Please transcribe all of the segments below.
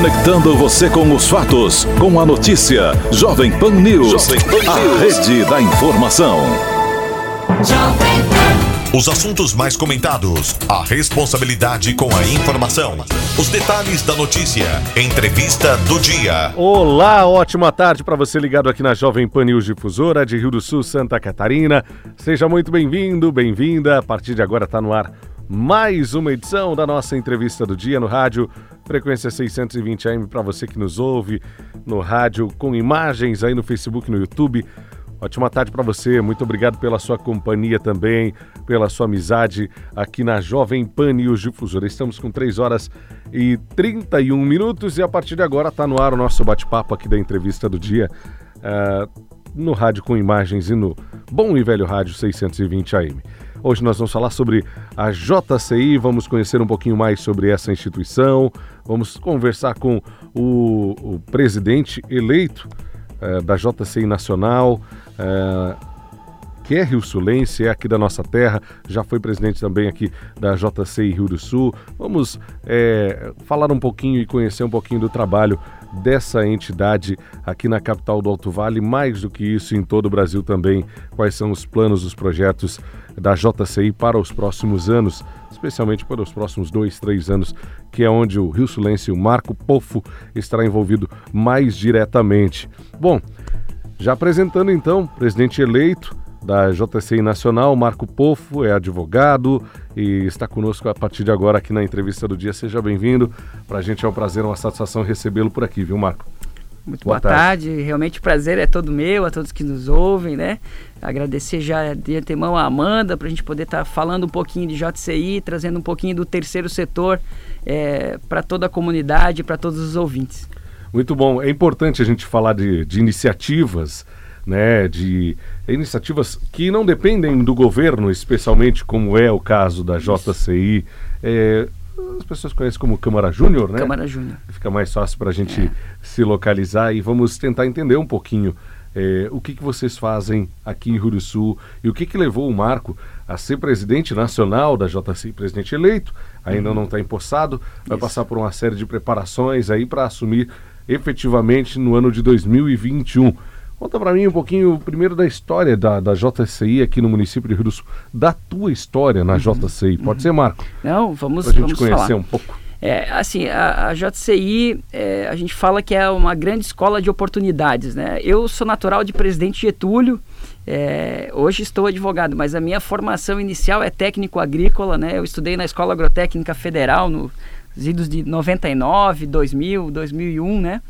Conectando você com os fatos, com a notícia. Jovem Pan News. Jovem Pan a rede da informação. Os assuntos mais comentados, a responsabilidade com a informação, os detalhes da notícia, entrevista do dia. Olá, ótima tarde para você ligado aqui na Jovem Pan News Difusora de Rio do Sul, Santa Catarina. Seja muito bem-vindo, bem-vinda. A partir de agora está no ar mais uma edição da nossa entrevista do dia no rádio, frequência 620 AM para você que nos ouve no rádio com imagens aí no Facebook, no YouTube. Ótima tarde para você, muito obrigado pela sua companhia também, pela sua amizade aqui na Jovem Pan News Difusora. Estamos com 3 horas e 31 minutos e a partir de agora está no ar o nosso bate-papo aqui da entrevista do dia. Uh, no rádio com imagens e no bom e velho rádio 620 AM. Hoje nós vamos falar sobre a JCI, vamos conhecer um pouquinho mais sobre essa instituição, vamos conversar com o, o presidente eleito eh, da JCI Nacional, eh, que é Rio Sulense, é aqui da nossa terra, já foi presidente também aqui da JCI Rio do Sul. Vamos eh, falar um pouquinho e conhecer um pouquinho do trabalho dessa entidade aqui na capital do Alto Vale, mais do que isso em todo o Brasil também, quais são os planos, os projetos da JCI para os próximos anos, especialmente para os próximos dois, três anos, que é onde o Rio Sulense, o Marco Pofo, estará envolvido mais diretamente. Bom, já apresentando então, presidente eleito da JCI Nacional, Marco Pofo, é advogado e está conosco a partir de agora aqui na entrevista do dia. Seja bem-vindo. Para a gente é um prazer, uma satisfação recebê-lo por aqui, viu, Marco? Muito boa, boa tarde. tarde. Realmente o prazer é todo meu, a todos que nos ouvem, né? Agradecer já de antemão a Amanda para a gente poder estar tá falando um pouquinho de JCI, trazendo um pouquinho do terceiro setor é, para toda a comunidade, para todos os ouvintes. Muito bom. É importante a gente falar de, de iniciativas, né? De iniciativas que não dependem do governo, especialmente como é o caso da JCI. É, as pessoas conhecem como Câmara Júnior, né? Câmara Júnior. Fica mais fácil para a gente é. se localizar e vamos tentar entender um pouquinho é, o que, que vocês fazem aqui em Sul e o que, que levou o Marco a ser presidente nacional da JCI, presidente eleito, ainda uhum. não está empossado, vai Isso. passar por uma série de preparações aí para assumir efetivamente no ano de 2021. Conta para mim um pouquinho, primeiro, da história da, da JCI aqui no município de Rio do Sul, da tua história na uhum. JCI. Pode uhum. ser, Marco? Não, vamos Para a gente vamos conhecer falar. um pouco. É, assim, a, a JCI, é, a gente fala que é uma grande escola de oportunidades, né? Eu sou natural de Presidente Getúlio, é, hoje estou advogado, mas a minha formação inicial é técnico agrícola, né? Eu estudei na Escola Agrotécnica Federal nos idos de 99, 2000, 2001, né?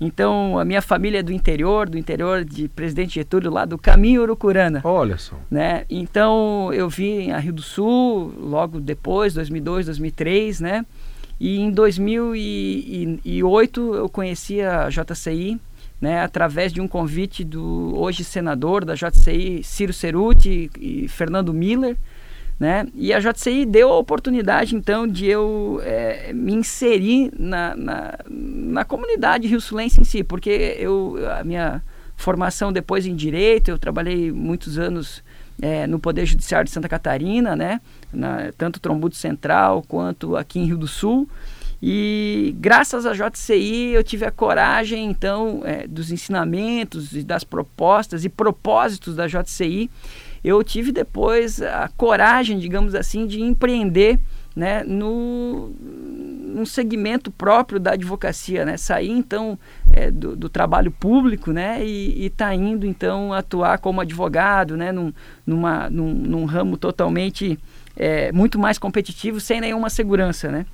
Então, a minha família é do interior, do interior de Presidente Getúlio, lá do Caminho Urucurana. Olha só. Né? Então, eu vim a Rio do Sul, logo depois, 2002, 2003, né? E em 2008 eu conheci a JCI, né, através de um convite do hoje senador da JCI, Ciro Ceruti e Fernando Miller, né? E a JCI deu a oportunidade, então, de eu é, me inserir na, na, na comunidade rio-sulense em si, porque eu, a minha formação depois em Direito, eu trabalhei muitos anos é, no Poder Judiciário de Santa Catarina, né? Na, tanto Trombudo Central quanto aqui em Rio do Sul. E graças à JCI eu tive a coragem, então, é, dos ensinamentos e das propostas e propósitos da JCI eu tive depois a coragem, digamos assim, de empreender né, no um segmento próprio da advocacia, né, sair então é, do, do, trabalho público, né, e está indo então atuar como advogado, né, num, numa, num, num ramo totalmente é, muito mais competitivo, sem nenhuma segurança, né.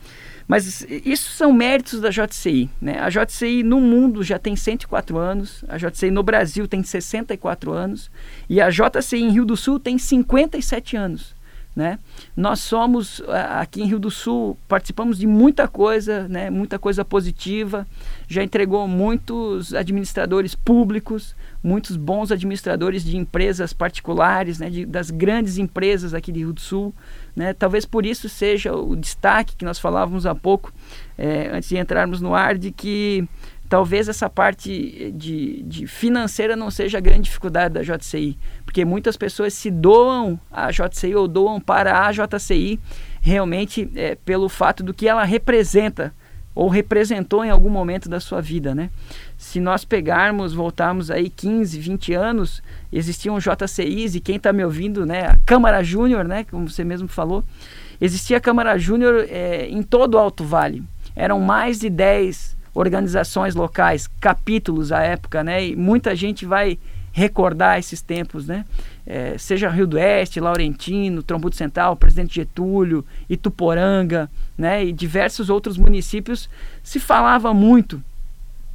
Mas isso são méritos da JCI. Né? A JCI no mundo já tem 104 anos, a JCI no Brasil tem 64 anos e a JCI em Rio do Sul tem 57 anos. Né? Nós somos aqui em Rio do Sul, participamos de muita coisa, né? muita coisa positiva, já entregou muitos administradores públicos, muitos bons administradores de empresas particulares, né? de, das grandes empresas aqui de Rio do Sul. Né? Talvez por isso seja o destaque que nós falávamos há pouco, é, antes de entrarmos no ar, de que talvez essa parte de, de, financeira não seja a grande dificuldade da JCI, porque muitas pessoas se doam à JCI ou doam para a JCI realmente é, pelo fato do que ela representa ou representou em algum momento da sua vida, né? Se nós pegarmos, voltarmos aí 15, 20 anos, existiam JCIs e quem está me ouvindo, né, a Câmara Júnior, né, como você mesmo falou, existia a Câmara Júnior é, em todo o Alto Vale. Eram mais de 10 organizações locais, capítulos à época, né? E muita gente vai recordar esses tempos, né? É, seja Rio do Oeste, Laurentino, Trombudo Central, Presidente Getúlio, Ituporanga, né? E diversos outros municípios se falava muito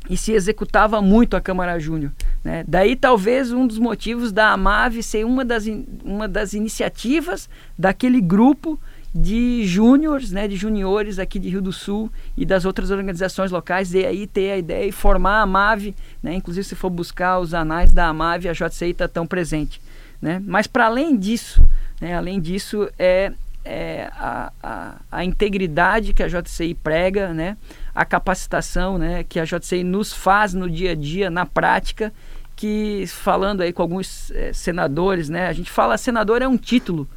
e se executava muito a Câmara Júnior. Né? Daí talvez um dos motivos da AMAV ser uma das, uma das iniciativas daquele grupo de júniores, né, de juniores aqui de Rio do Sul e das outras organizações locais, e aí ter a ideia e formar a AMAV, né, inclusive se for buscar os anais da AMAV, a JCI está tão presente. Né? Mas para além disso, né, além disso é, é a, a, a, integridade que a JCI prega, né, a capacitação né, que a JCI nos faz no dia a dia, na prática, que falando aí com alguns é, senadores, né, a gente fala senador é um título,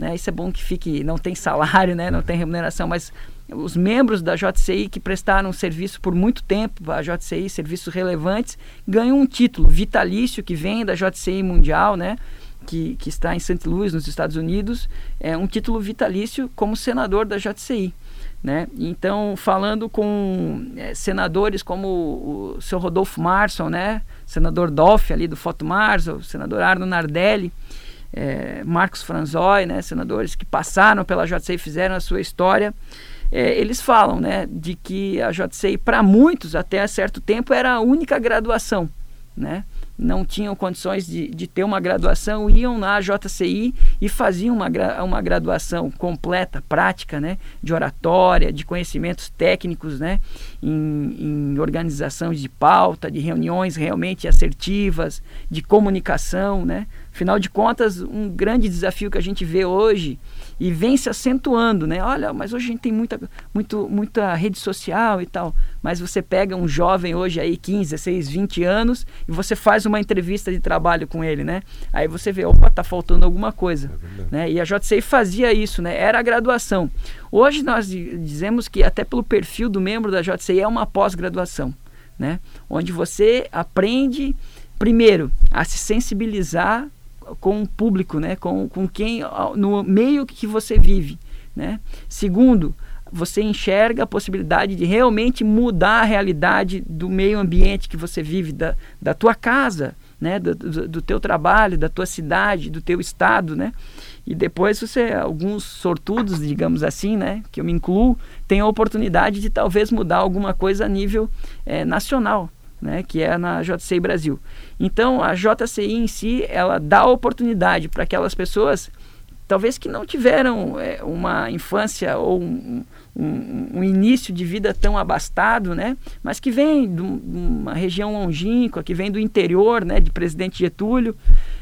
né? Isso é bom que fique, não tem salário, né? não tem remuneração, mas os membros da JCI que prestaram serviço por muito tempo, a JCI, serviços relevantes, ganham um título vitalício que vem da JCI Mundial, né? Que, que está em St. Louis, nos Estados Unidos, é um título vitalício como senador da JCI. Né? Então, falando com é, senadores como o, o seu Rodolfo Marson, né? senador Dolph ali do Foto o senador Arno Nardelli, é, Marcos Franzói, né, senadores que passaram pela JCI e fizeram a sua história, é, eles falam né, de que a JCI, para muitos, até certo tempo, era a única graduação. Né? Não tinham condições de, de ter uma graduação, iam na JCI e faziam uma, uma graduação completa, prática, né, de oratória, de conhecimentos técnicos, né, em, em organização de pauta, de reuniões realmente assertivas, de comunicação, né. Afinal de contas, um grande desafio que a gente vê hoje e vem se acentuando, né? Olha, mas hoje a gente tem muita, muito, muita rede social e tal. Mas você pega um jovem hoje aí, 15, 16, 20 anos, e você faz uma entrevista de trabalho com ele, né? Aí você vê, opa, tá faltando alguma coisa. É né? E a JCI fazia isso, né? Era a graduação. Hoje nós dizemos que até pelo perfil do membro da JCI é uma pós-graduação, né? Onde você aprende, primeiro, a se sensibilizar com o público, né? com, com quem, no meio que você vive. Né? Segundo, você enxerga a possibilidade de realmente mudar a realidade do meio ambiente que você vive, da, da tua casa, né? do, do, do teu trabalho, da tua cidade, do teu estado, né? E depois você, alguns sortudos, digamos assim, né? Que eu me incluo, tem a oportunidade de talvez mudar alguma coisa a nível é, nacional, né, que é na JCI Brasil. Então, a JCI em si, ela dá oportunidade para aquelas pessoas, talvez que não tiveram é, uma infância ou um, um, um, início de vida tão abastado, né, mas que vem de uma região longínqua, que vem do interior, né, de Presidente Getúlio,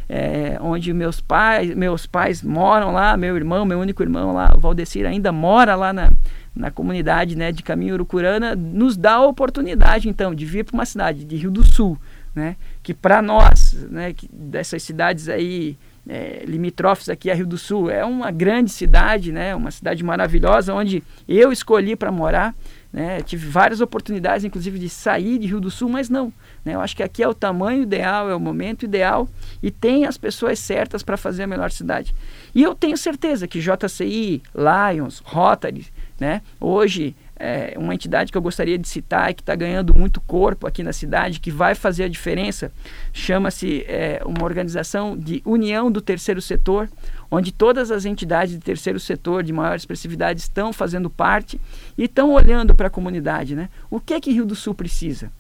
é, onde meus pais, meus pais moram lá, meu irmão, meu único irmão lá, o Valdecir ainda mora lá na, na comunidade né, de Caminho Urucurana, nos dá a oportunidade, então, de vir para uma cidade de Rio do Sul, né, que para nós, né, que dessas cidades aí é, limítrofes aqui a Rio do Sul, é uma grande cidade, né, uma cidade maravilhosa, onde eu escolhi para morar, né, tive várias oportunidades, inclusive, de sair de Rio do Sul, mas não. Né, eu acho que aqui é o tamanho ideal, é o momento ideal e tem as pessoas certas para fazer a melhor cidade. E eu tenho certeza que JCI, Lions, Rotary, né? Hoje, é, uma entidade que eu gostaria de citar e que está ganhando muito corpo aqui na cidade, que vai fazer a diferença, chama-se é, uma organização de união do terceiro setor, onde todas as entidades do terceiro setor de maior expressividade estão fazendo parte e estão olhando para a comunidade. Né? O que, que Rio do Sul precisa?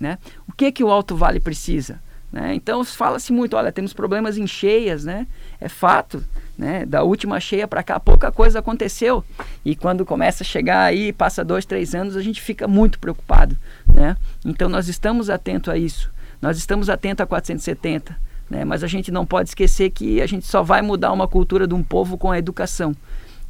Né? O que, que o Alto Vale precisa? Né? Então fala-se muito, olha, temos problemas em cheias, né? É fato, né? Da última cheia para cá, pouca coisa aconteceu. E quando começa a chegar aí, passa dois, três anos, a gente fica muito preocupado, né? Então nós estamos atentos a isso. Nós estamos atentos a 470, né? Mas a gente não pode esquecer que a gente só vai mudar uma cultura de um povo com a educação.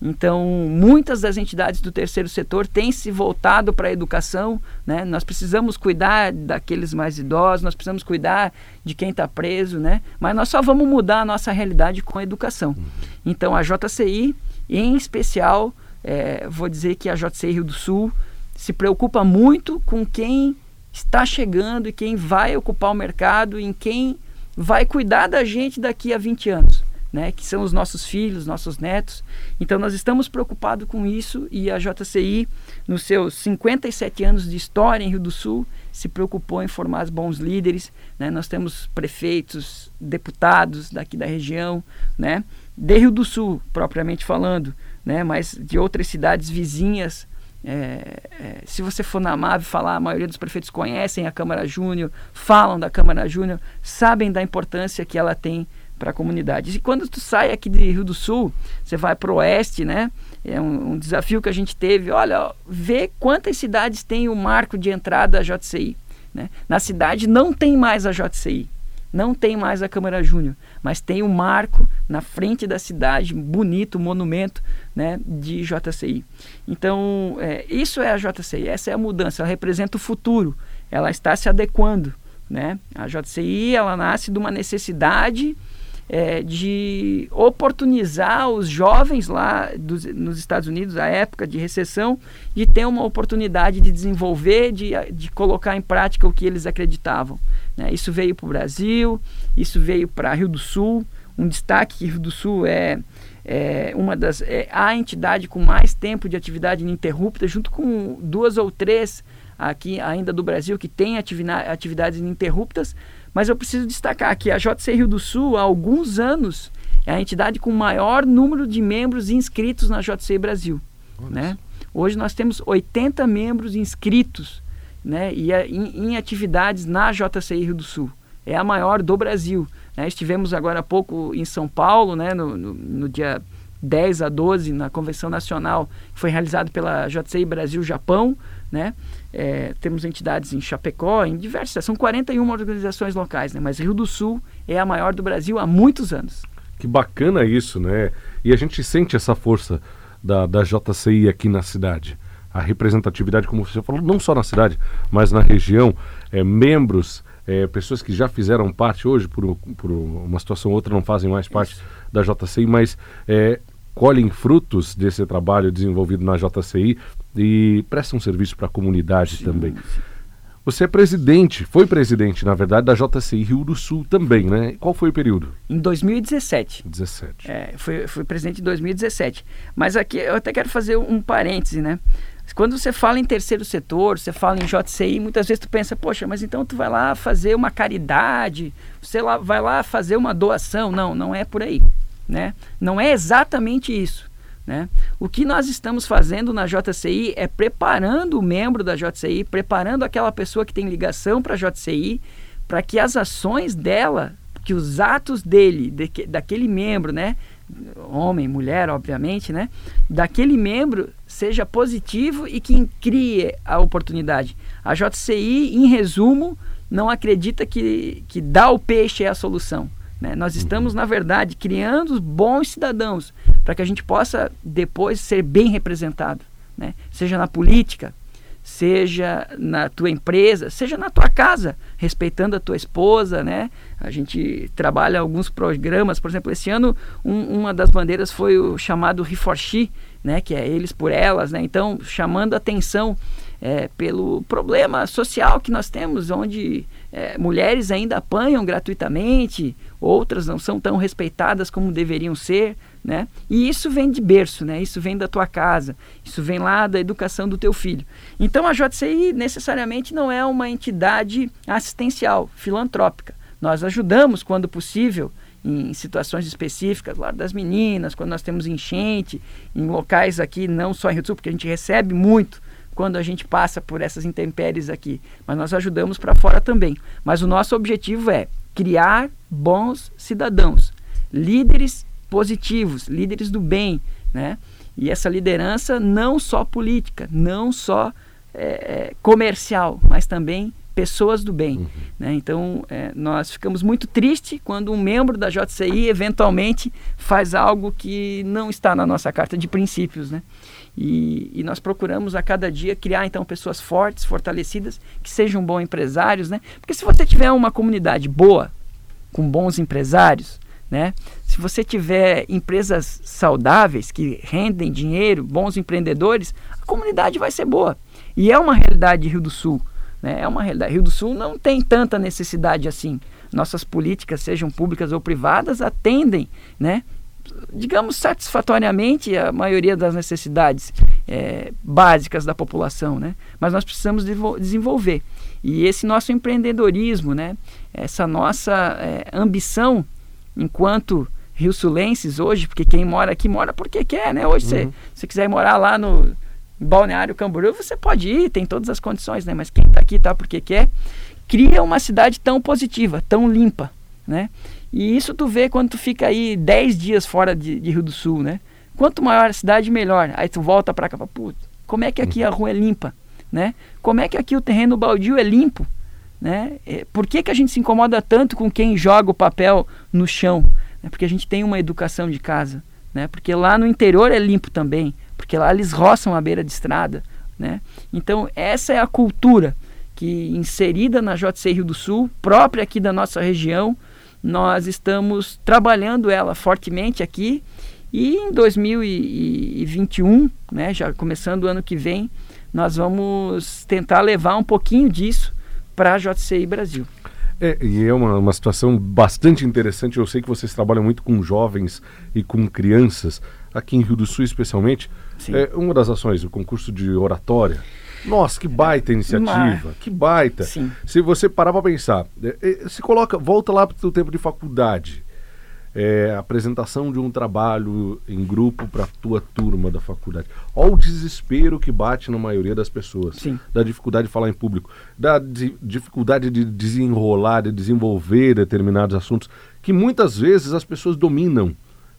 Então, muitas das entidades do terceiro setor têm se voltado para a educação. Né? Nós precisamos cuidar daqueles mais idosos, nós precisamos cuidar de quem está preso, né? mas nós só vamos mudar a nossa realidade com a educação. Uhum. Então, a JCI, em especial, é, vou dizer que a JCI Rio do Sul se preocupa muito com quem está chegando e quem vai ocupar o mercado, em quem vai cuidar da gente daqui a 20 anos né, que são os nossos filhos, nossos netos. Então nós estamos preocupados com isso e a JCI, nos seus 57 anos de história em Rio do Sul, se preocupou em formar bons líderes. Né? Nós temos prefeitos, deputados daqui da região, né? de Rio do Sul, propriamente falando, né? mas de outras cidades vizinhas. É, é, se você for na MAV falar, a maioria dos prefeitos conhecem a Câmara Júnior, falam da Câmara Júnior, sabem da importância que ela tem para a comunidade. E quando tu sai aqui de Rio do Sul, você vai para o oeste, né? É um, um, desafio que a gente teve. Olha, vê quantas cidades tem o marco de entrada da JCI. Né? Na cidade não tem mais a JCI, não tem mais a Câmara Júnior, mas tem o marco na frente da cidade, bonito, monumento né, de JCI. Então, é, isso é a JCI, essa é a mudança, ela representa o futuro, ela está se adequando. Né? A JCI ela nasce de uma necessidade é, de oportunizar os jovens lá dos, nos Estados Unidos, à época de recessão, de ter uma oportunidade de desenvolver, de, de colocar em prática o que eles acreditavam. Né? Isso veio para o Brasil, isso veio para Rio do Sul. Um destaque que Rio do Sul é, é uma das é a entidade com mais tempo de atividade ininterrupta, junto com duas ou três aqui ainda do Brasil que tem atividades ininterruptas, mas eu preciso destacar que a JC Rio do Sul, há alguns anos, é a entidade com maior número de membros inscritos na JC Brasil. Né? Hoje nós temos 80 membros inscritos né? e a, em, em, atividades na JC Rio do Sul. É a maior do Brasil. Né? Estivemos agora há pouco em São Paulo, né? no, no, no dia 10 a 12, na Convenção Nacional, que foi realizado pela JCI Brasil-Japão, né? É, temos entidades em Chapecó, em diversas, são 41 organizações locais, né? mas Rio do Sul é a maior do Brasil há muitos anos. Que bacana isso, né? E a gente sente essa força da, da JCI aqui na cidade. A representatividade, como você falou, não só na cidade, mas na região, é, membros, é, pessoas que já fizeram parte hoje, por, por uma situação ou outra, não fazem mais parte isso. da JCI, mas é, colhem frutos desse trabalho desenvolvido na JCI e prestam serviço para a comunidade sim, também. Sim. Você é presidente, foi presidente, na verdade, da JCI Rio do Sul também, né? Qual foi o período? Em 2017. 17. É, fui, fui presidente em 2017. Mas aqui eu até quero fazer um parêntese, né? Quando você fala em terceiro setor, você fala em JCI, muitas vezes tu pensa, poxa, mas então tu vai lá fazer uma caridade, você lá, vai lá fazer uma doação. Não, não é por aí. Né? Não é exatamente isso. Né? O que nós estamos fazendo na JCI é preparando o membro da JCI, preparando aquela pessoa que tem ligação para a JCI, para que as ações dela, que os atos dele, de, daquele membro, né? homem, mulher, obviamente, né? daquele membro seja positivo e que crie a oportunidade. A JCI, em resumo, não acredita que, que dar o peixe é a solução. Né? Nós uhum. estamos, na verdade, criando bons cidadãos para que a gente possa depois ser bem representado, né? seja na política, seja na tua empresa, seja na tua casa, respeitando a tua esposa, né? A gente trabalha alguns programas, por exemplo, esse ano um, uma das bandeiras foi o chamado Reforchi, né? Que é eles por elas, né? Então, chamando atenção é, pelo problema social que nós temos, onde é, mulheres ainda apanham gratuitamente, outras não são tão respeitadas como deveriam ser, né? E isso vem de berço, né? Isso vem da tua casa, isso vem lá da educação do teu filho. Então a JCI necessariamente não é uma entidade assistencial, filantrópica. Nós ajudamos quando possível em situações específicas, lá das meninas, quando nós temos enchente, em locais aqui, não só em Rio do Sul, porque a gente recebe muito quando a gente passa por essas intempéries aqui, mas nós ajudamos para fora também. Mas o nosso objetivo é criar bons cidadãos, líderes positivos, líderes do bem, né? E essa liderança não só política, não só é, é, comercial, mas também pessoas do bem. Uhum. Né? Então, é, nós ficamos muito tristes quando um membro da JCI eventualmente faz algo que não está na nossa carta de princípios. Né? E, e, nós procuramos a cada dia criar então pessoas fortes, fortalecidas, que sejam bons empresários, né? Porque se você tiver uma comunidade boa, com bons empresários, né? Se você tiver empresas saudáveis que rendem dinheiro, bons empreendedores, a comunidade vai ser boa. E é uma realidade de Rio do Sul. Né? É uma realidade. Rio do Sul não tem tanta necessidade assim. Nossas políticas, sejam públicas ou privadas, atendem, né? digamos, satisfatoriamente a maioria das necessidades é, básicas da população, né? Mas nós precisamos desenvolver. E esse nosso empreendedorismo, né? Essa nossa é, ambição enquanto rio-sulenses hoje, porque quem mora aqui mora porque quer, né? Hoje, uhum. se quiser morar lá no Balneário Camboriú, você pode ir, tem todas as condições, né? Mas quem está aqui está porque quer. Cria uma cidade tão positiva, tão limpa, né? E isso tu vê quando tu fica aí 10 dias fora de, de, Rio do Sul, né? Quanto maior a cidade, melhor. Aí tu volta para cá, putz, como é que aqui a rua é limpa, né? Como é que aqui o terreno baldio é limpo, né? É, por que, que a gente se incomoda tanto com quem joga o papel no chão? É porque a gente tem uma educação de casa, né? Porque lá no interior é limpo também, porque lá eles roçam a beira de estrada, né? Então essa é a cultura que inserida na JC Rio do Sul, própria aqui da nossa região, nós estamos trabalhando ela fortemente aqui e em 2021, né, já começando o ano que vem, nós vamos tentar levar um pouquinho disso para a JCI Brasil. É, e é uma, uma situação bastante interessante. Eu sei que vocês trabalham muito com jovens e com crianças, aqui em Rio do Sul especialmente. Sim. É, uma das ações, o concurso de oratória. Nossa, que baita iniciativa, que baita. Sim. Se você parar para pensar, é, é, se coloca, volta lá para o tempo de faculdade é, apresentação de um trabalho em grupo para a tua turma da faculdade. Olha o desespero que bate na maioria das pessoas. Sim. Da dificuldade de falar em público, da de, dificuldade de desenrolar, de desenvolver determinados assuntos que muitas vezes as pessoas dominam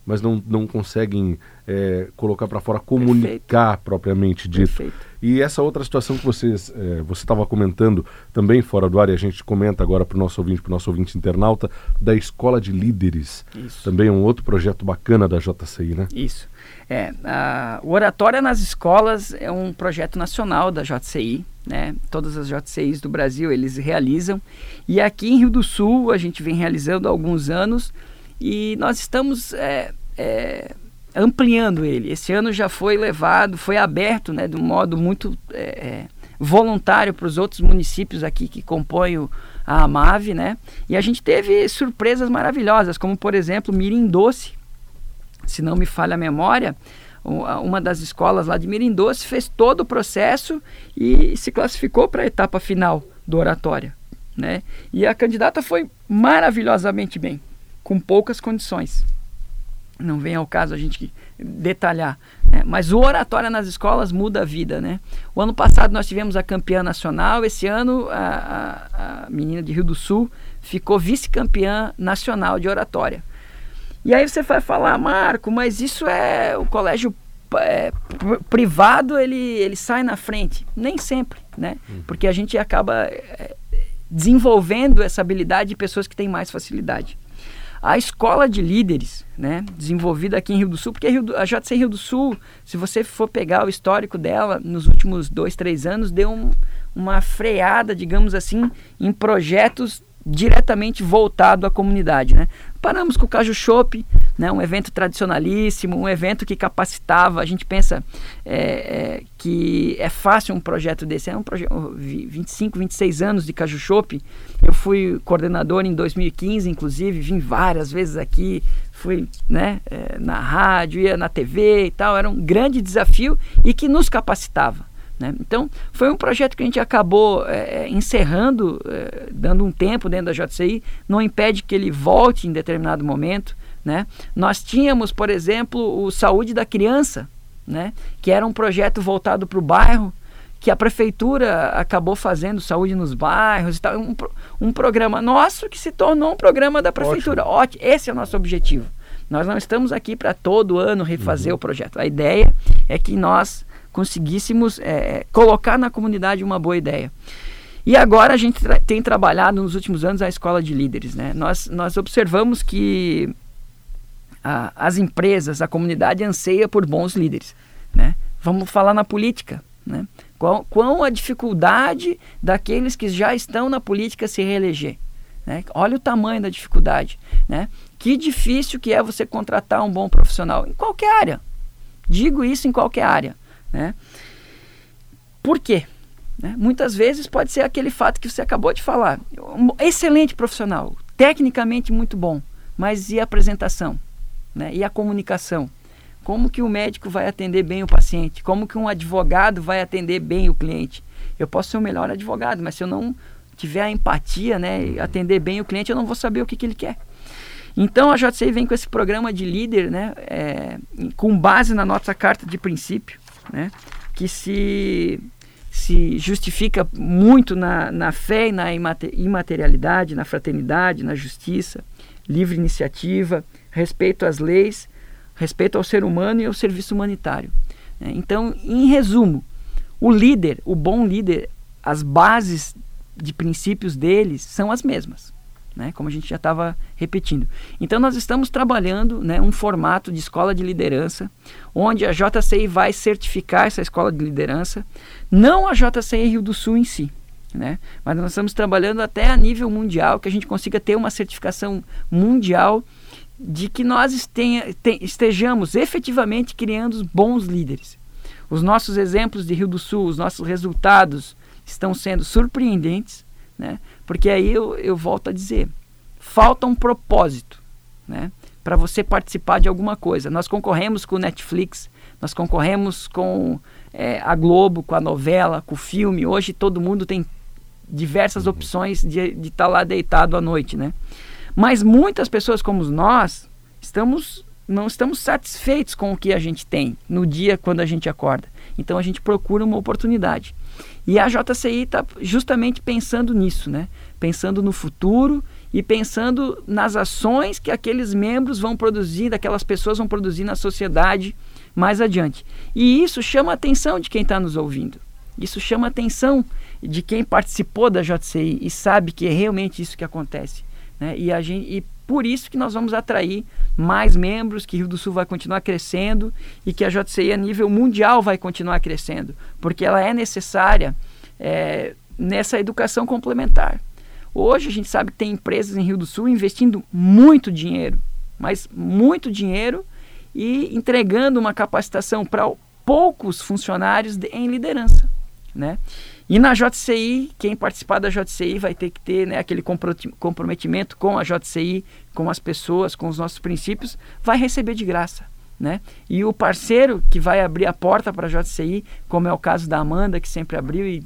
mas não, não conseguem é, colocar para fora, comunicar Perfeito. propriamente dito. Perfeito. E essa outra situação que vocês, é, você estava comentando também fora do ar, e a gente comenta agora para o nosso ouvinte, para o nosso ouvinte internauta, da Escola de Líderes. Isso. Também é um outro projeto bacana da JCI, né? Isso. É, a, o Oratória nas Escolas é um projeto nacional da JCI, né? Todas as JCIs do Brasil eles realizam. E aqui em Rio do Sul a gente vem realizando há alguns anos e nós estamos é, é, ampliando ele. Esse ano já foi levado, foi aberto né, de um modo muito é, é voluntário para os outros municípios aqui que compõem o, a AMAV, né? E a gente teve surpresas maravilhosas, como por exemplo Mirim Doce, se não me falha a memória, uma das escolas lá de Mirim Doce fez todo o processo e se classificou para a etapa final do oratória, né? E a candidata foi maravilhosamente bem com poucas condições. Não vem ao caso a gente detalhar. Né? Mas o oratória nas escolas muda a vida. Né? O ano passado nós tivemos a campeã nacional, esse ano a, a, a menina de Rio do Sul ficou vice-campeã nacional de oratória. E aí você vai falar, Marco, mas isso é o colégio é, privado, ele, ele sai na frente. Nem sempre, né? Uhum. Porque a gente acaba é, desenvolvendo essa habilidade de pessoas que têm mais facilidade. A escola de líderes, né, desenvolvida aqui em Rio do Sul, porque a JC Rio do Sul, se você for pegar o histórico dela, nos últimos dois, três anos, deu um, uma freada, digamos assim, em projetos diretamente voltado à comunidade. Né? Paramos com o Caju Shop, né, um evento tradicionalíssimo, um evento que capacitava. A gente pensa é, é, que é fácil um projeto desse. É um projeto 25, 26 anos de Caju Shop. Eu fui coordenador em 2015, inclusive, vim várias vezes aqui, fui né, é, na rádio, ia na TV e tal. Era um grande desafio e que nos capacitava. Né? Então, foi um projeto que a gente acabou é, encerrando, é, dando um tempo dentro da JCI, não impede que ele volte em determinado momento. Né? Nós tínhamos, por exemplo, o Saúde da Criança, né? que era um projeto voltado para o bairro, que a prefeitura acabou fazendo saúde nos bairros e tal. Um, um programa nosso que se tornou um programa da prefeitura. Ótimo. Ótimo. Esse é o nosso objetivo. Nós não estamos aqui para todo ano refazer uhum. o projeto. A ideia é que nós conseguíssemos é, colocar na comunidade uma boa ideia. E agora a gente tra tem trabalhado nos últimos anos a escola de líderes. Né? Nós, nós observamos que a, as empresas, a comunidade anseia por bons líderes. Né? Vamos falar na política. Né? Qual, qual a dificuldade daqueles que já estão na política se reeleger? Né? Olha o tamanho da dificuldade. Né? Que difícil que é você contratar um bom profissional em qualquer área. Digo isso em qualquer área. Né? Por quê? Né? Muitas vezes pode ser aquele fato que você acabou de falar. Um excelente profissional, tecnicamente muito bom, mas e a apresentação? Né? E a comunicação? Como que o médico vai atender bem o paciente? Como que um advogado vai atender bem o cliente? Eu posso ser o melhor advogado, mas se eu não tiver a empatia, né, atender bem o cliente, eu não vou saber o que, que ele quer. Então a JCI vem com esse programa de líder, né, é, com base na nossa carta de princípio, né, que se, se justifica muito na, na fé e na imaterialidade, na fraternidade, na justiça, livre iniciativa, respeito às leis, respeito ao ser humano e ao serviço humanitário. Né. Então, em resumo, o líder, o bom líder, as bases de princípios deles são as mesmas né? como a gente já estava repetindo. Então nós estamos trabalhando né, um formato de escola de liderança, onde a JCI vai certificar essa escola de liderança, não a JCI Rio do Sul em si, né? mas nós estamos trabalhando até a nível mundial, que a gente consiga ter uma certificação mundial de que nós estejamos efetivamente criando bons líderes. Os nossos exemplos de Rio do Sul, os nossos resultados estão sendo surpreendentes, né? Porque aí eu, eu volto a dizer, falta um propósito, né? Para você participar de alguma coisa. Nós concorremos com o Netflix, nós concorremos com é, a Globo, com a novela, com o filme. Hoje todo mundo tem diversas uhum. opções de estar tá lá deitado à noite, né? Mas muitas pessoas como nós estamos não estamos satisfeitos com o que a gente tem no dia quando a gente acorda. Então a gente procura uma oportunidade. E a JCI está justamente pensando nisso, né? Pensando no futuro e pensando nas ações que aqueles membros vão produzir, daquelas pessoas vão produzir na sociedade mais adiante. E isso chama a atenção de quem está nos ouvindo. Isso chama a atenção de quem participou da JCI e sabe que é realmente isso que acontece. Né? E, a gente, e por isso que nós vamos atrair mais membros, que Rio do Sul vai continuar crescendo e que a JCI a nível mundial vai continuar crescendo, porque ela é necessária é, nessa educação complementar. Hoje a gente sabe que tem empresas em Rio do Sul investindo muito dinheiro, mas muito dinheiro e entregando uma capacitação para poucos funcionários de, em liderança, né? E na JCI, quem participar da JCI vai ter que ter né, aquele comprometimento com a JCI, com as pessoas, com os nossos princípios, vai receber de graça. Né? E o parceiro que vai abrir a porta para a JCI, como é o caso da Amanda, que sempre abriu, e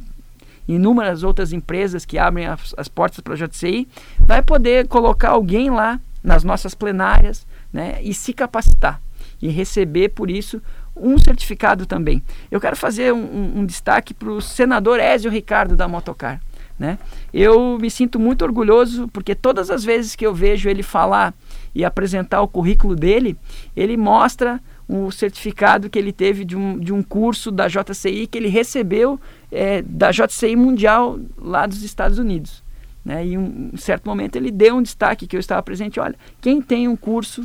inúmeras outras empresas que abrem as, as portas para a JCI, vai poder colocar alguém lá nas nossas plenárias né, e se capacitar e receber por isso um certificado também. Eu quero fazer um, um, destaque para o senador Ézio Ricardo da Motocar. Né? Eu me sinto muito orgulhoso porque todas as vezes que eu vejo ele falar e apresentar o currículo dele, ele mostra o certificado que ele teve de um, de um curso da JCI que ele recebeu é, da JCI Mundial lá dos Estados Unidos. Né? E um, um certo momento ele deu um destaque que eu estava presente. Olha, quem tem um curso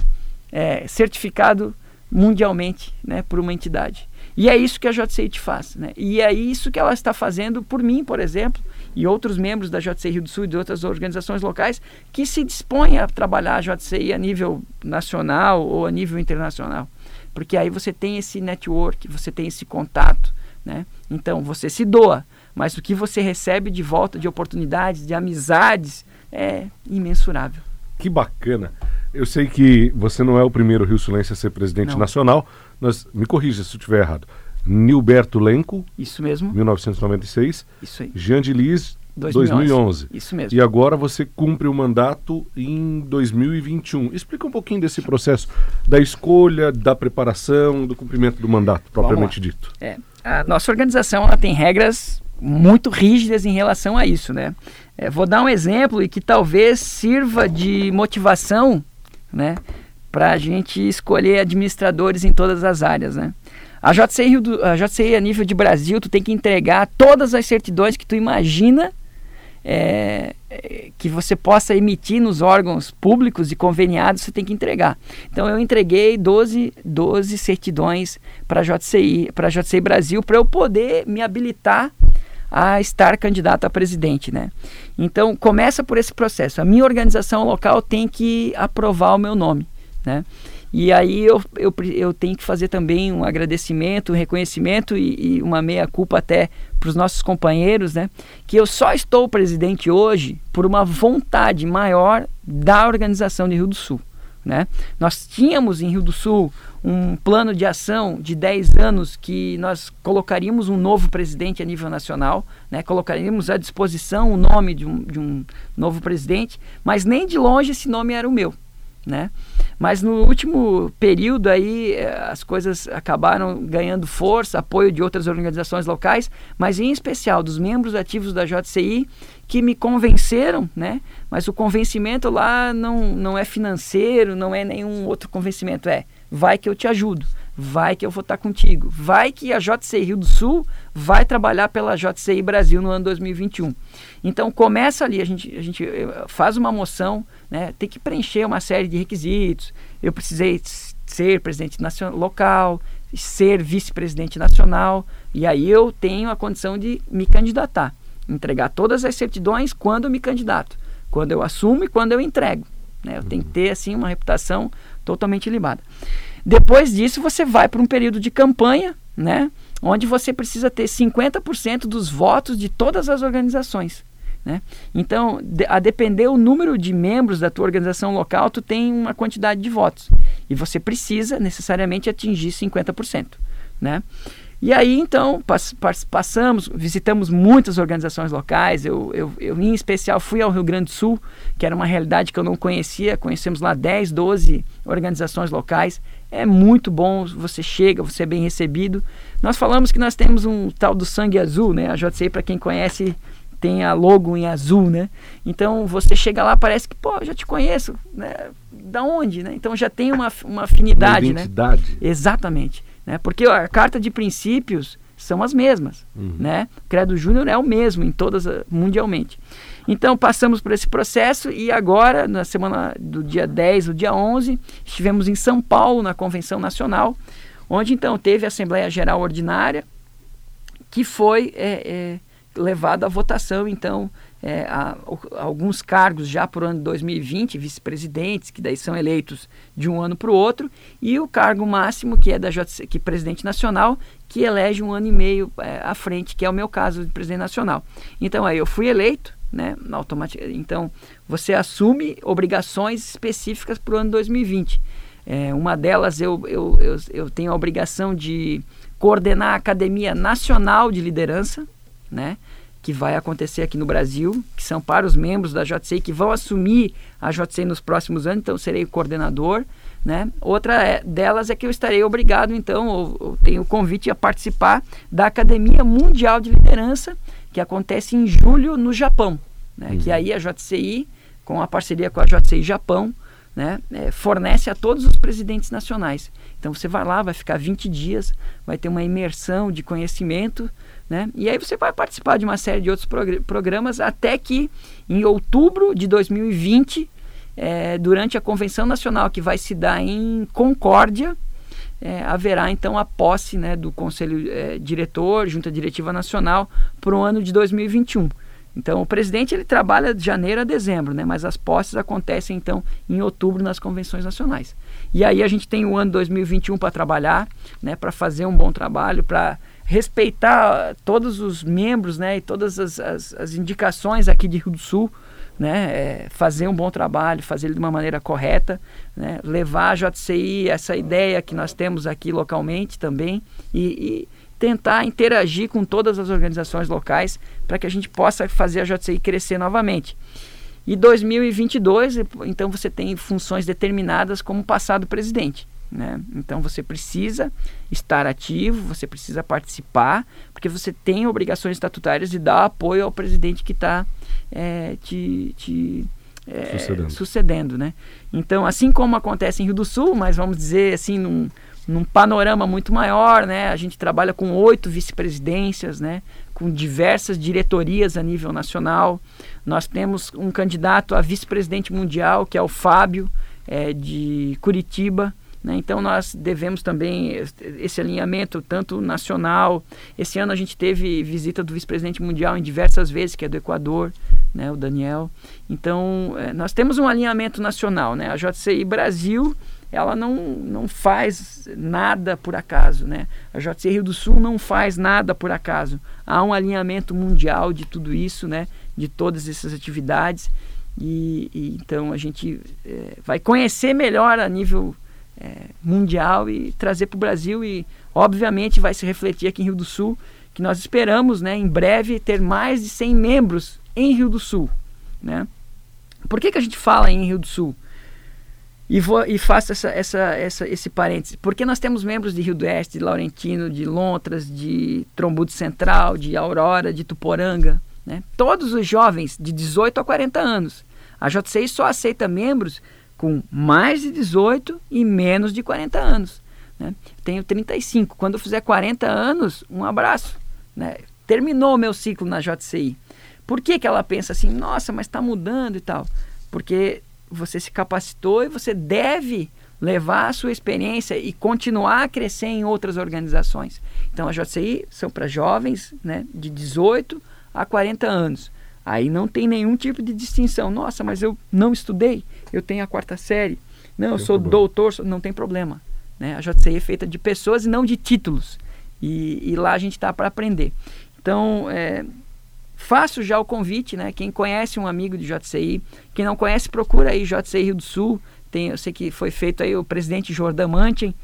é, certificado mundialmente né, por uma entidade. E é isso que a JCI te faz. Né? E é isso que ela está fazendo por mim, por exemplo, e outros membros da JCI Rio do Sul e de outras organizações locais que se dispõem a trabalhar a JCI a nível nacional ou a nível internacional. Porque aí você tem esse network, você tem esse contato. Né? Então você se doa, mas o que você recebe de volta de oportunidades, de amizades, é imensurável. Que bacana. Eu sei que você não é o primeiro Rio Sulense a ser presidente não. nacional. Nós, me corrija se eu estiver errado. Nilberto Lenco. Isso mesmo. 1996. Isso aí. Jean de Lis, 2011. 2011. Isso mesmo. E agora você cumpre o mandato em 2021. Explica um pouquinho desse processo da escolha, da preparação, do cumprimento do mandato, propriamente dito. É, a nossa organização ela tem regras muito rígidas em relação a isso, né? É, vou dar um exemplo e que talvez sirva de motivação né? Para a gente escolher administradores em todas as áreas, né? A JCI, do, a JCI a nível de Brasil, tu tem que entregar todas as certidões que tu imagina é, que você possa emitir nos órgãos públicos e conveniados, você tem que entregar. Então eu entreguei 12, 12 certidões para a JCI, para JCI Brasil, para eu poder me habilitar a estar candidato a presidente, né? Então começa por esse processo. A minha organização local tem que aprovar o meu nome, né? E aí eu, eu, eu tenho que fazer também um agradecimento, um reconhecimento e, e uma meia-culpa até para os nossos companheiros, né? Que eu só estou presidente hoje por uma vontade maior da organização de Rio do Sul. Né? Nós tínhamos em Rio do Sul um plano de ação de 10 anos que nós colocaríamos um novo presidente a nível nacional, né? colocaríamos à disposição o nome de um, de um novo presidente, mas nem de longe esse nome era o meu. Né? Mas no último período aí eh, as coisas acabaram ganhando força, apoio de outras organizações locais, mas em especial dos membros ativos da JCI que me convenceram, né? Mas o convencimento lá não, não é financeiro, não é nenhum outro convencimento, é vai que eu te ajudo, vai que eu vou estar contigo, vai que a JCI Rio do Sul vai trabalhar pela JCI Brasil no ano 2021. Então começa ali, a gente, a gente eh, faz uma moção, né? Tem que preencher uma série de requisitos. Eu precisei ser presidente nacional, local, ser vice-presidente nacional, e aí eu tenho a condição de me candidatar entregar todas as certidões quando me candidato, quando eu assumo e quando eu entrego. Né? Eu tenho que ter assim uma reputação totalmente libada. Depois disso, você vai para um período de campanha, né? onde você precisa ter 50% dos votos de todas as organizações. Né? Então, a depender do número de membros da tua organização local, tu tem uma quantidade de votos. E você precisa necessariamente atingir 50%. Né? E aí, então, pass pass passamos, visitamos muitas organizações locais. Eu, eu, eu, em especial, fui ao Rio Grande do Sul, que era uma realidade que eu não conhecia. Conhecemos lá 10, 12 organizações locais. É muito bom, você chega, você é bem recebido. Nós falamos que nós temos um tal do sangue azul, né? A JCI, para quem conhece, tem a logo em azul, né? Então, você chega lá, parece que, pô, já te conheço, né? Da onde, né? Então, já tem uma, uma afinidade, uma identidade. né? Exatamente. Né? Porque a carta de princípios são as mesmas. Uhum. Né? O Credo Júnior é o mesmo em todas mundialmente. Então passamos por esse processo e agora, na semana do dia 10 do dia 11, estivemos em São Paulo, na Convenção Nacional, onde então teve a Assembleia Geral Ordinária, que foi é, é, levada à votação, então, é, a, alguns cargos já para o ano de 2020, vice-presidentes, que daí são eleitos de um ano para o outro, e o cargo máximo, que é da JC, que é presidente nacional, que elege um ano e meio é, à frente, que é o meu caso de presidente nacional. Então aí eu fui eleito, né, automaticamente. Então você assume obrigações específicas para o ano 2020. É, uma delas eu, eu, eu, eu tenho a obrigação de coordenar a Academia Nacional de Liderança, né? que vai acontecer aqui no Brasil, que são para os membros da JCI que vão assumir a JCI nos próximos anos, então serei o coordenador. Né? Outra é, delas é que eu estarei obrigado, então, tenho o convite a participar da Academia Mundial de Liderança, que acontece em julho no Japão. Né? Uhum. Que aí a JCI, com a parceria com a JCI Japão, né, é, fornece a todos os presidentes nacionais. Então você vai lá, vai ficar 20 dias, vai ter uma imersão de conhecimento né? E aí você vai participar de uma série de outros progr programas até que em outubro de 2020, é, durante a convenção nacional que vai se dar em Concórdia, é, haverá então a posse né, do Conselho é, Diretor, Junta Diretiva Nacional, para o ano de 2021. Então, o presidente ele trabalha de janeiro a dezembro, né? mas as posses acontecem então em outubro nas convenções nacionais. E aí a gente tem o ano 2021 para trabalhar, né? para fazer um bom trabalho, para respeitar todos os membros né, e todas as, as, as indicações aqui de Rio do Sul, né, é, fazer um bom trabalho, fazer ele de uma maneira correta, né, levar a JCI, essa ideia que nós temos aqui localmente também, e, e tentar interagir com todas as organizações locais para que a gente possa fazer a JCI crescer novamente. E 2022, então você tem funções determinadas como passado presidente. Né? Então você precisa estar ativo, você precisa participar, porque você tem obrigações estatutárias de dar apoio ao presidente que está é, te, te é, sucedendo. sucedendo. né? Então, assim como acontece em Rio do Sul, mas vamos dizer assim, num, num panorama muito maior, né? A gente trabalha com oito vice-presidências, né? Com diversas diretorias a nível nacional. Nós temos um candidato a vice-presidente mundial, que é o Fábio, é, de Curitiba. Né? Então nós devemos também esse alinhamento tanto nacional. Esse ano a gente teve visita do vice-presidente mundial em diversas vezes, que é do Equador, né? o Daniel. Então é, nós temos um alinhamento nacional. Né? A JCI Brasil ela não, não faz nada por acaso, né? A JC Rio do Sul não faz nada por acaso. Há um alinhamento mundial de tudo isso, né? De todas essas atividades e, e então a gente é, vai conhecer melhor a nível é, mundial e trazer para o Brasil e obviamente vai se refletir aqui em Rio do Sul que nós esperamos, né? Em breve ter mais de 100 membros em Rio do Sul, né? Por que, que a gente fala em Rio do Sul? E, vou, e faço essa, essa, essa, esse parêntese. Porque nós temos membros de Rio do Oeste, de Laurentino, de Lontras, de Trombudo Central, de Aurora, de Tuporanga. Né? Todos os jovens de 18 a 40 anos. A JCI só aceita membros com mais de 18 e menos de 40 anos. Né? Tenho 35. Quando eu fizer 40 anos, um abraço. Né? Terminou o meu ciclo na JCI. Por que, que ela pensa assim, nossa, mas está mudando e tal? Porque você se capacitou e você deve levar a sua experiência e continuar a crescer em outras organizações. Então, a JCI são para jovens né, de 18 a 40 anos. Aí não tem nenhum tipo de distinção. Nossa, mas eu não estudei, eu tenho a quarta série. Não, eu sou problema. doutor, não tem problema. Né? A JCI é feita de pessoas e não de títulos. E, e lá a gente está para aprender. Então, é, faço já o convite, né? Quem conhece um amigo de JCI, quem não conhece, procura aí JCI Rio do Sul. Tem, eu sei que foi feito aí o presidente Jordan Mantin,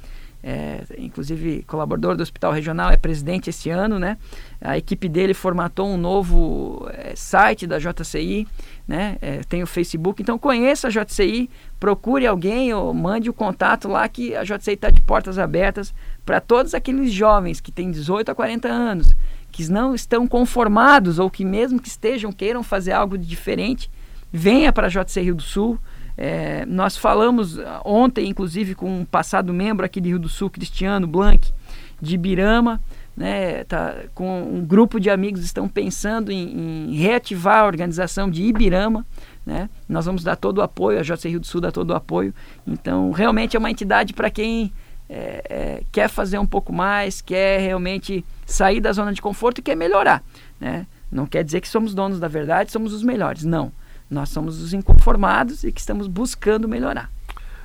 é, inclusive colaborador do Hospital Regional, é presidente esse ano, né? A equipe dele formatou um novo é, site da JCI, né? É, tem o Facebook, então conheça a JCI, procure alguém ou mande o contato lá que a JCI está de portas abertas para todos aqueles jovens que têm 18 a 40 anos, que não estão conformados ou que mesmo que estejam queiram fazer algo de diferente, venha para a JC Rio do Sul. É, nós falamos ah, ontem, inclusive, com um passado membro aqui de Rio do Sul, Cristiano Blanc, de Ibirama, né, tá, com um grupo de amigos estão pensando em, em reativar a organização de Ibirama. Né? Nós vamos dar todo o apoio, a JC Rio do Sul dá todo o apoio. Então, realmente é uma entidade para quem é, é, quer fazer um pouco mais, quer realmente sair da zona de conforto e quer melhorar. Né? Não quer dizer que somos donos da verdade, somos os melhores. Não. Nós somos os inconformados e que estamos buscando melhorar.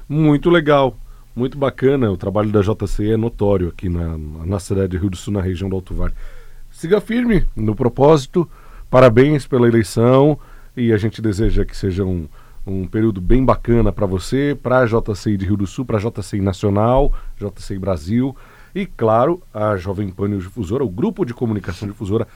Muito legal. Muito bacana. O trabalho da JC é notório aqui na, na cidade de Rio do Sul, na região do Alto Vale. Siga firme no propósito. Parabéns pela eleição e a gente deseja que seja um, um período bem bacana para você, para a JCI de Rio do Sul, para a JCI Nacional, JCI Brasil e, claro, a Jovem Pan Difusora, o grupo de comunicação difusora,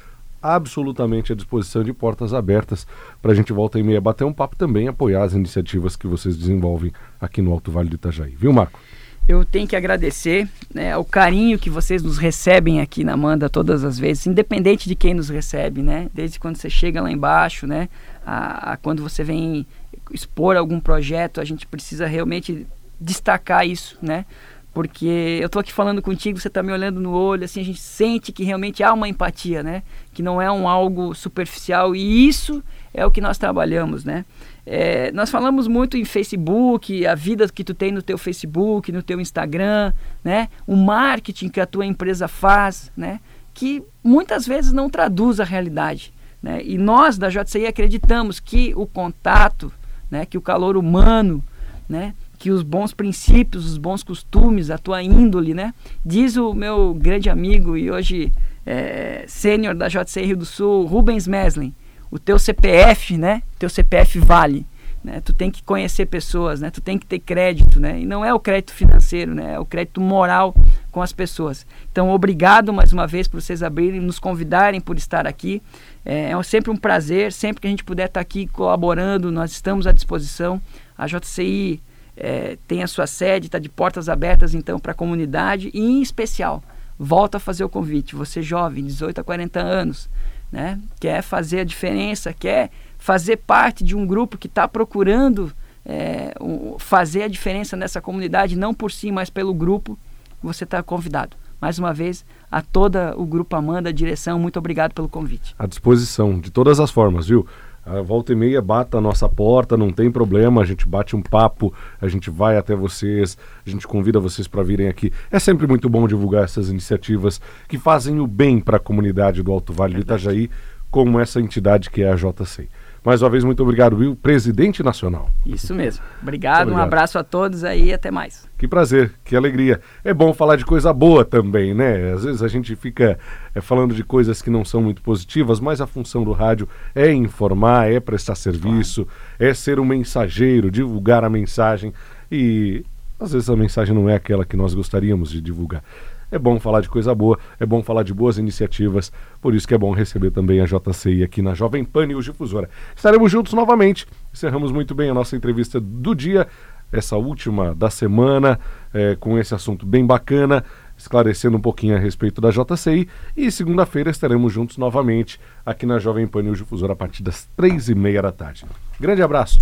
absolutamente à disposição de portas abertas para a gente volta e meia bater um papo também, apoiar as iniciativas que vocês desenvolvem aqui no Alto Vale do Itajaí. Viu, Marco? Eu tenho que agradecer né, o carinho que vocês nos recebem aqui na Manda todas as vezes, independente de quem nos recebe, né? Desde quando você chega lá embaixo, né? A, a quando você vem expor algum projeto, a gente precisa realmente destacar isso, né? Porque eu tô aqui falando contigo, você está me olhando no olho, assim, a gente sente que realmente há uma empatia, né? Que não é um algo superficial e isso é o que nós trabalhamos, né? É, nós falamos muito em Facebook, a vida que tu tem no teu Facebook, no teu Instagram, né? O marketing que a tua empresa faz, né? Que muitas vezes não traduz a realidade, né? E nós da JCI acreditamos que o contato, né, que o calor humano, né, que os bons princípios, os bons costumes, a tua índole, né? Diz o meu grande amigo e hoje é, sênior da JC Rio do Sul, Rubens Meslin, o teu CPF, né? Teu CPF vale. Né? Tu tem que conhecer pessoas, né? Tu tem que ter crédito, né? E não é o crédito financeiro, né? É o crédito moral com as pessoas. Então, obrigado mais uma vez por vocês abrirem, nos convidarem por estar aqui. É, é sempre um prazer, sempre que a gente puder estar aqui colaborando, nós estamos à disposição. A JCI é, tem a sua sede, está de portas abertas então para a comunidade e em especial, volta a fazer o convite. Você jovem, 18 a 40 anos, né? Quer fazer a diferença, quer fazer parte de um grupo que está procurando é, fazer a diferença nessa comunidade, não por si, mas pelo grupo, você está convidado. Mais uma vez, a toda o Grupo Amanda, a direção, muito obrigado pelo convite. À disposição, de todas as formas, viu? A volta e meia bata a nossa porta, não tem problema, a gente bate um papo, a gente vai até vocês, a gente convida vocês para virem aqui. É sempre muito bom divulgar essas iniciativas que fazem o bem para a comunidade do Alto Vale do Itajaí como essa entidade que é a JCI. Mais uma vez, muito obrigado, Will, presidente nacional. Isso mesmo. Obrigado, obrigado, um abraço a todos aí e até mais. Que prazer, que alegria. É bom falar de coisa boa também, né? Às vezes a gente fica é, falando de coisas que não são muito positivas, mas a função do rádio é informar, é prestar serviço, é ser um mensageiro, divulgar a mensagem. E às vezes a mensagem não é aquela que nós gostaríamos de divulgar. É bom falar de coisa boa, é bom falar de boas iniciativas, por isso que é bom receber também a JCI aqui na Jovem Pan News Difusora. Estaremos juntos novamente. Encerramos muito bem a nossa entrevista do dia, essa última da semana, é, com esse assunto bem bacana, esclarecendo um pouquinho a respeito da JCI. E segunda-feira estaremos juntos novamente aqui na Jovem Pan News Difusora a partir das três e meia da tarde. Grande abraço,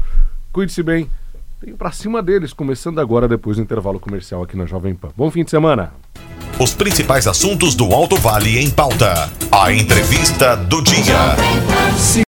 cuide-se bem. Venho para cima deles, começando agora depois do intervalo comercial aqui na Jovem Pan. Bom fim de semana! Os principais assuntos do Alto Vale em pauta. A entrevista do dia.